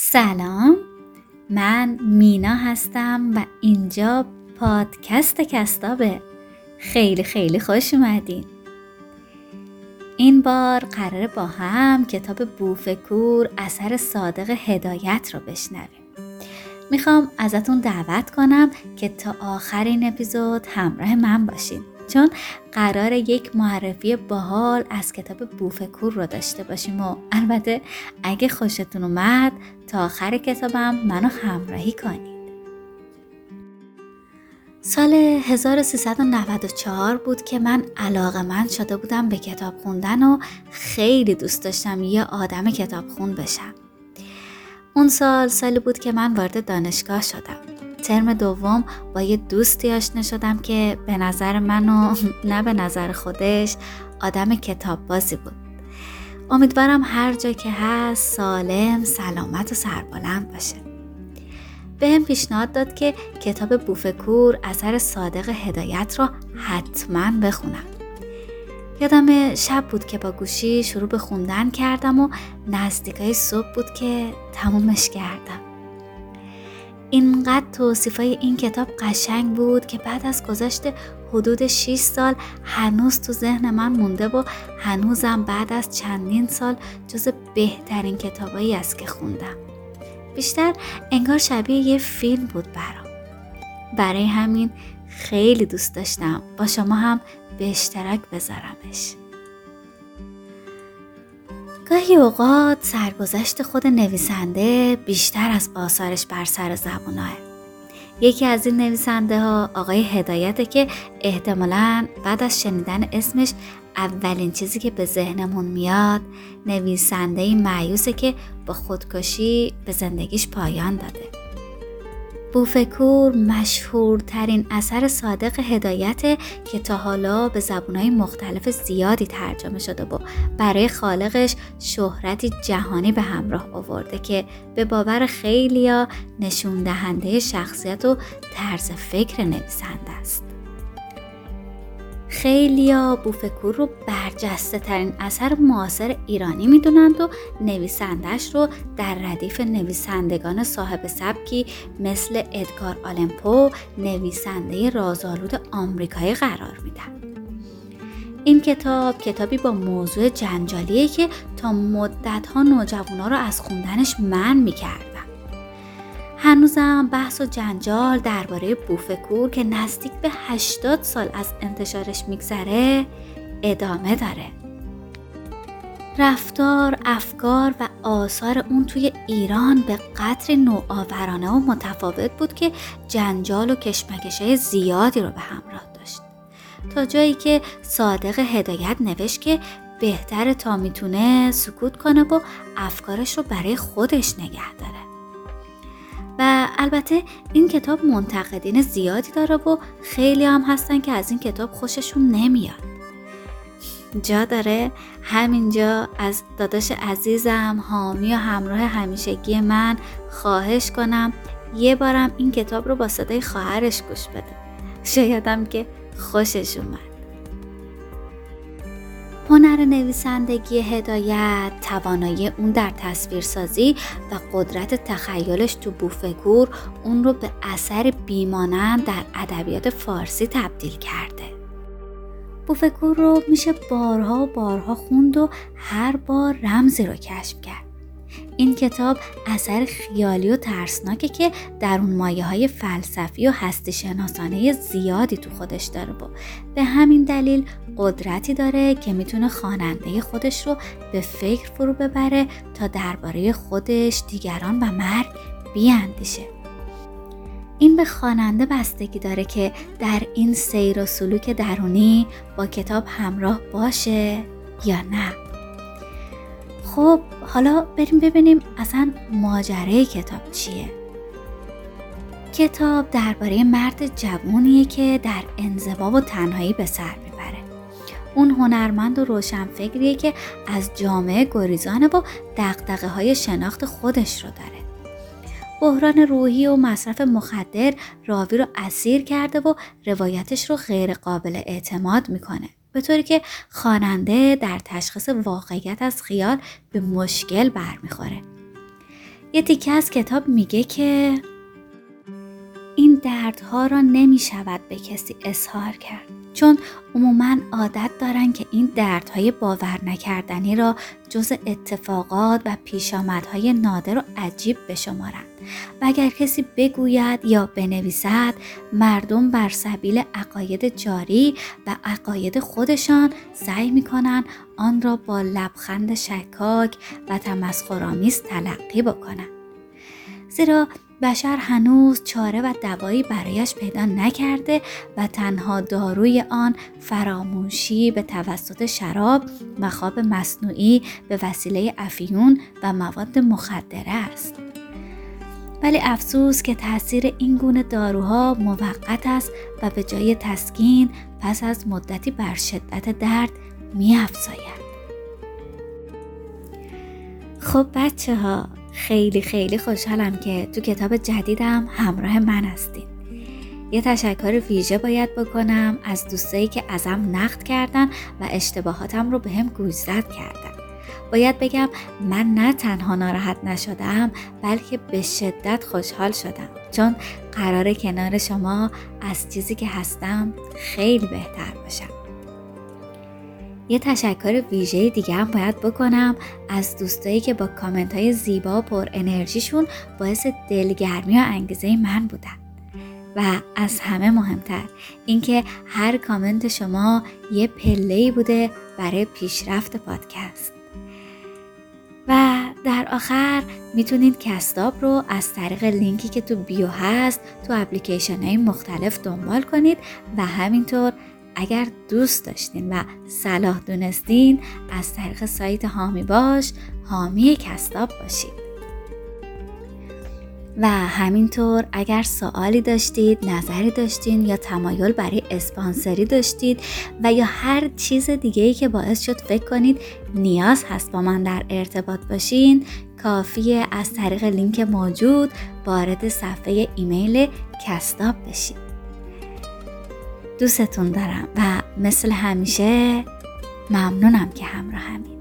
سلام. من مینا هستم و اینجا پادکست کستابه. خیلی خیلی خوش اومدین. این بار قراره با هم کتاب بوفکور اثر صادق هدایت رو بشنویم. می‌خوام ازتون دعوت کنم که تا آخر این اپیزود همراه من باشین. چون قرار یک معرفی باحال از کتاب بوفکور رو داشته باشیم و البته اگه خوشتون اومد تا آخر کتابم منو همراهی کنید سال 1394 بود که من علاقه من شده بودم به کتاب خوندن و خیلی دوست داشتم یه آدم کتاب خون بشم. اون سال سالی بود که من وارد دانشگاه شدم. ترم دوم با یه دوستی آشنا شدم که به نظر من و نه به نظر خودش آدم کتاب بازی بود. امیدوارم هر جا که هست سالم سلامت و سربلند باشه. به هم پیشنهاد داد که کتاب بوفکور اثر صادق هدایت را حتما بخونم. یادم شب بود که با گوشی شروع به خوندن کردم و نزدیکای صبح بود که تمومش کردم. اینقدر توصیفای این کتاب قشنگ بود که بعد از گذشت حدود 6 سال هنوز تو ذهن من مونده و هنوزم بعد از چندین سال جز بهترین کتابایی است که خوندم. بیشتر انگار شبیه یه فیلم بود برام. برای همین خیلی دوست داشتم با شما هم به اشتراک بذارمش. گاهی اوقات سرگذشت خود نویسنده بیشتر از آثارش بر سر زبوناه. یکی از این نویسنده ها آقای هدایته که احتمالا بعد از شنیدن اسمش اولین چیزی که به ذهنمون میاد نویسنده معیوسه که با خودکشی به زندگیش پایان داده. بوفکور مشهورترین اثر صادق هدایت که تا حالا به زبونهای مختلف زیادی ترجمه شده و برای خالقش شهرتی جهانی به همراه آورده که به باور خیلیا نشون دهنده شخصیت و طرز فکر نویسنده است. خیلیا بوفکور رو برجسته ترین اثر معاصر ایرانی می‌دونند و نویسندش رو در ردیف نویسندگان صاحب سبکی مثل ادگار آلمپو نویسنده رازآلود آمریکایی قرار میدن. این کتاب کتابی با موضوع جنجالیه که تا مدتها نوجوانا رو از خوندنش من می‌کرد. هنوزم بحث و جنجال درباره بوفکور که نزدیک به 80 سال از انتشارش میگذره ادامه داره. رفتار، افکار و آثار اون توی ایران به قدر نوآورانه و متفاوت بود که جنجال و کشمکشه زیادی رو به همراه داشت. تا جایی که صادق هدایت نوشت که بهتر تا می‌تونه سکوت کنه و افکارش رو برای خودش نگه داره. البته این کتاب منتقدین زیادی داره و خیلی هم هستن که از این کتاب خوششون نمیاد. جا داره همینجا از داداش عزیزم حامی و همراه همیشگی من خواهش کنم یه بارم این کتاب رو با صدای خواهرش گوش بده. شایدم که خوشش اومد. هنر نویسندگی هدایت توانایی اون در تصویرسازی و قدرت تخیلش تو بوفکور اون رو به اثر بیمانند در ادبیات فارسی تبدیل کرده. بوفکور رو میشه بارها بارها خوند و هر بار رمزی رو کشف کرد. این کتاب اثر خیالی و ترسناکه که در اون مایه های فلسفی و هستی شناسانه زیادی تو خودش داره. و به همین دلیل قدرتی داره که می‌تونه خواننده خودش رو به فکر فرو ببره تا درباره خودش دیگران و مرگ بیاندیشه. این به خواننده بستگی داره که در این سیر و سلوک درونی با کتاب همراه باشه یا نه. خب حالا بریم ببینیم اصلا ماجرای کتاب چیه. کتاب درباره مرد جوونیه که در انزوا و تنهایی به سر می‌بره. اون هنرمند و روشنفکریه که از جامعه گریزانه و دقدقه های شناخت خودش رو داره. بحران روحی و مصرف مخدر راوی رو اسیر کرده و روایتش رو غیر قابل اعتماد می‌کنه. به طوری که خواننده در تشخیص واقعیت از خیال به مشکل برمیخوره. یه تیکه از کتاب میگه که این دردها را نمی شود به کسی اظهار کرد چون عموما عادت دارن که این دردهای باور نکردنی را جز اتفاقات و پیشامدهای نادر و عجیب بشمارند و اگر کسی بگوید یا بنویسد مردم بر سبیل عقاید جاری و عقاید خودشان سعی می‌کنن آن را با لبخند شکاک و تمسخرآمیز تلقی بکنند زیرا بشر هنوز چاره و دوایی برایش پیدا نکرده و تنها داروی آن فراموشی به توسط شراب و خواب مصنوعی به وسیله افیون و مواد مخدره است. ولی افسوس که تاثیر این گونه داروها موقت است و به جای تسکین پس از مدتی بر شدت درد می افزاید. خب بچه ها خیلی خیلی خوشحالم که تو کتاب جدیدم همراه من هستین یه تشکر ویژه باید بکنم از دوستایی که ازم نقد کردن و اشتباهاتم رو به گوشزد کردن باید بگم من نه تنها ناراحت نشدم بلکه به شدت خوشحال شدم. چون قرار کنار شما از چیزی که هستم خیلی بهتر باشم. یه تشکر ویژه دیگه هم باید بکنم از دوستایی که با کامنت های زیبا و پر انرژیشون باعث دلگرمی و انگیزه من بودن. و از همه مهمتر اینکه هر کامنت شما یه پله بوده برای پیشرفت پادکست. آخر می‌تونید کستاب رو از طریق لینکی که تو بیو هست تو اپلیکیشن های مختلف دنبال کنید و همینطور اگر دوست داشتین و صلاح دونستین از طریق سایت هامی باش حامی کستاب باشید. و همینطور اگر سوالی داشتید نظری داشتین یا تمایل برای اسپانسری داشتید و یا هر چیز دیگه ای که باعث شد فکر کنید نیاز هست با من در ارتباط باشین کافیه از طریق لینک موجود وارد صفحه ایمیل کستاب بشید دوستتون دارم و مثل همیشه ممنونم که همراه همین